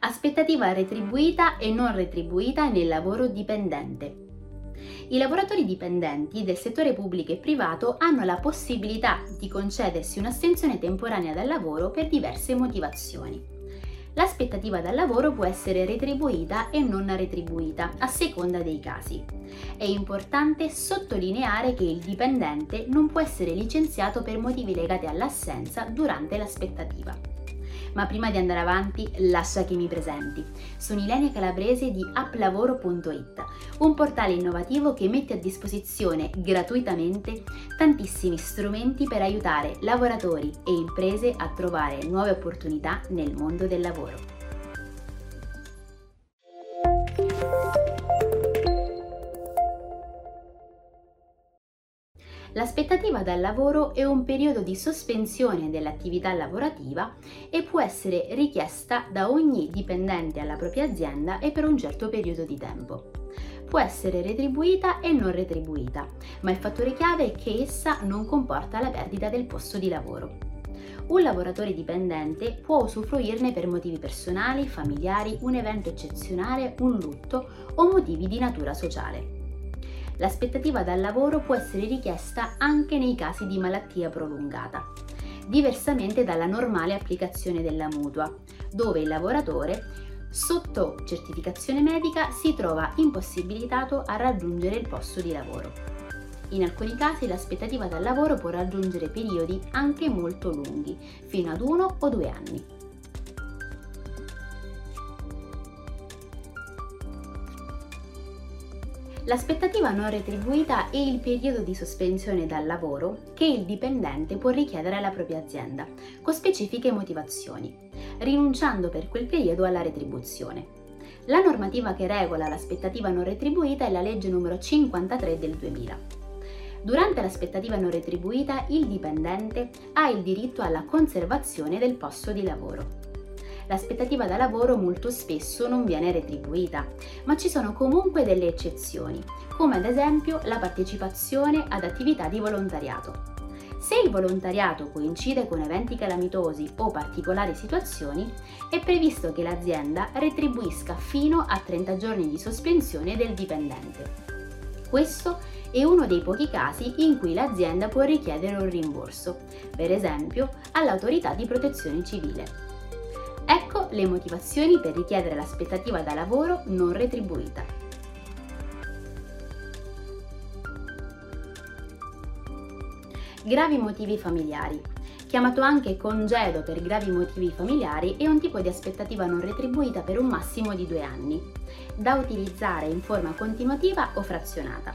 Aspettativa retribuita e non retribuita nel lavoro dipendente. I lavoratori dipendenti del settore pubblico e privato hanno la possibilità di concedersi un'astensione temporanea dal lavoro per diverse motivazioni. L'aspettativa dal lavoro può essere retribuita e non retribuita, a seconda dei casi. È importante sottolineare che il dipendente non può essere licenziato per motivi legati all'assenza durante l'aspettativa. Ma prima di andare avanti, lascia che mi presenti. Sono Ilenia Calabrese di applavoro.it, un portale innovativo che mette a disposizione gratuitamente tantissimi strumenti per aiutare lavoratori e imprese a trovare nuove opportunità nel mondo del lavoro. L'aspettativa dal lavoro è un periodo di sospensione dell'attività lavorativa e può essere richiesta da ogni dipendente alla propria azienda e per un certo periodo di tempo. Può essere retribuita e non retribuita, ma il fattore chiave è che essa non comporta la perdita del posto di lavoro. Un lavoratore dipendente può usufruirne per motivi personali, familiari, un evento eccezionale, un lutto o motivi di natura sociale. L'aspettativa dal lavoro può essere richiesta anche nei casi di malattia prolungata, diversamente dalla normale applicazione della mutua, dove il lavoratore sotto certificazione medica si trova impossibilitato a raggiungere il posto di lavoro. In alcuni casi l'aspettativa dal lavoro può raggiungere periodi anche molto lunghi, fino ad uno o due anni. L'aspettativa non retribuita è il periodo di sospensione dal lavoro che il dipendente può richiedere alla propria azienda, con specifiche motivazioni, rinunciando per quel periodo alla retribuzione. La normativa che regola l'aspettativa non retribuita è la legge numero 53 del 2000. Durante l'aspettativa non retribuita il dipendente ha il diritto alla conservazione del posto di lavoro l'aspettativa da lavoro molto spesso non viene retribuita, ma ci sono comunque delle eccezioni, come ad esempio la partecipazione ad attività di volontariato. Se il volontariato coincide con eventi calamitosi o particolari situazioni, è previsto che l'azienda retribuisca fino a 30 giorni di sospensione del dipendente. Questo è uno dei pochi casi in cui l'azienda può richiedere un rimborso, per esempio all'autorità di protezione civile. Ecco le motivazioni per richiedere l'aspettativa da lavoro non retribuita. Gravi motivi familiari. Chiamato anche congedo per gravi motivi familiari, è un tipo di aspettativa non retribuita per un massimo di due anni, da utilizzare in forma continuativa o frazionata.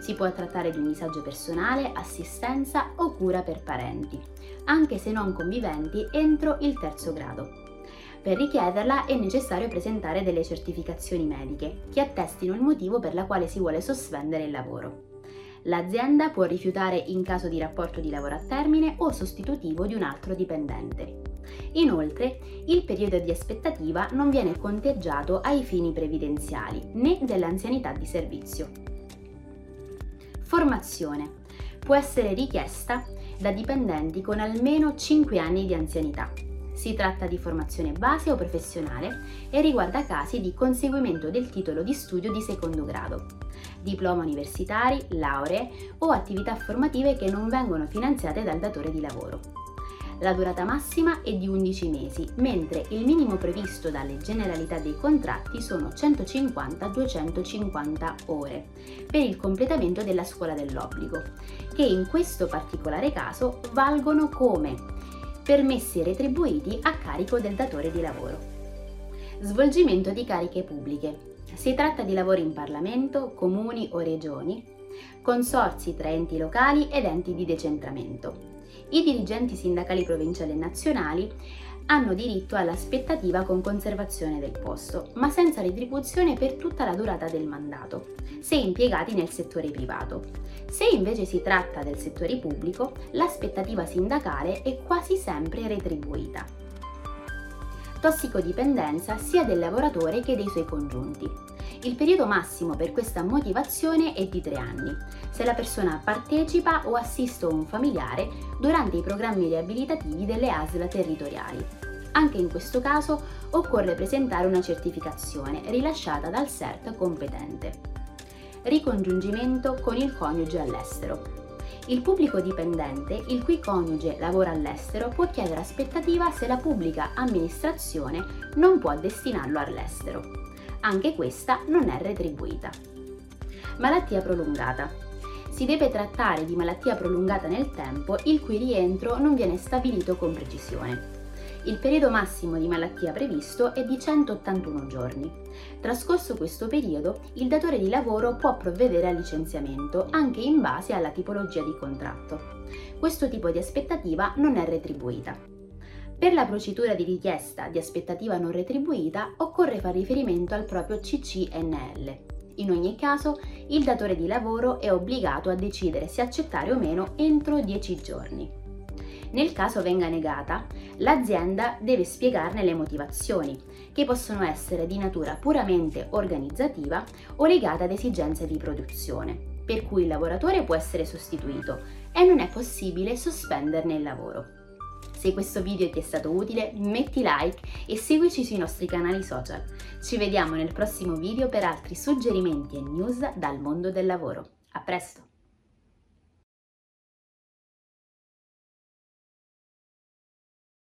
Si può trattare di un disagio personale, assistenza o cura per parenti, anche se non conviventi entro il terzo grado. Per richiederla è necessario presentare delle certificazioni mediche che attestino il motivo per la quale si vuole sospendere il lavoro. L'azienda può rifiutare in caso di rapporto di lavoro a termine o sostitutivo di un altro dipendente. Inoltre, il periodo di aspettativa non viene conteggiato ai fini previdenziali né dell'anzianità di servizio. Formazione può essere richiesta da dipendenti con almeno 5 anni di anzianità si tratta di formazione base o professionale e riguarda casi di conseguimento del titolo di studio di secondo grado, diploma universitari, lauree o attività formative che non vengono finanziate dal datore di lavoro. La durata massima è di 11 mesi, mentre il minimo previsto dalle generalità dei contratti sono 150-250 ore per il completamento della scuola dell'obbligo, che in questo particolare caso valgono come permessi retribuiti a carico del datore di lavoro. Svolgimento di cariche pubbliche. Si tratta di lavori in Parlamento, comuni o regioni, consorzi tra enti locali ed enti di decentramento. I dirigenti sindacali provinciali e nazionali hanno diritto all'aspettativa con conservazione del posto, ma senza retribuzione per tutta la durata del mandato, se impiegati nel settore privato. Se invece si tratta del settore pubblico, l'aspettativa sindacale è quasi sempre retribuita. Tossicodipendenza sia del lavoratore che dei suoi congiunti. Il periodo massimo per questa motivazione è di tre anni, se la persona partecipa o assiste un familiare durante i programmi riabilitativi delle ASL territoriali. Anche in questo caso occorre presentare una certificazione rilasciata dal CERT competente. Ricongiungimento con il coniuge all'estero. Il pubblico dipendente, il cui coniuge lavora all'estero, può chiedere aspettativa se la pubblica amministrazione non può destinarlo all'estero. Anche questa non è retribuita. Malattia prolungata. Si deve trattare di malattia prolungata nel tempo il cui rientro non viene stabilito con precisione. Il periodo massimo di malattia previsto è di 181 giorni. Trascorso questo periodo, il datore di lavoro può provvedere al licenziamento anche in base alla tipologia di contratto. Questo tipo di aspettativa non è retribuita. Per la procedura di richiesta di aspettativa non retribuita occorre fare riferimento al proprio CCNL. In ogni caso, il datore di lavoro è obbligato a decidere se accettare o meno entro 10 giorni. Nel caso venga negata, l'azienda deve spiegarne le motivazioni, che possono essere di natura puramente organizzativa o legate ad esigenze di produzione, per cui il lavoratore può essere sostituito e non è possibile sospenderne il lavoro. Se questo video ti è stato utile metti like e seguici sui nostri canali social. Ci vediamo nel prossimo video per altri suggerimenti e news dal mondo del lavoro. A presto!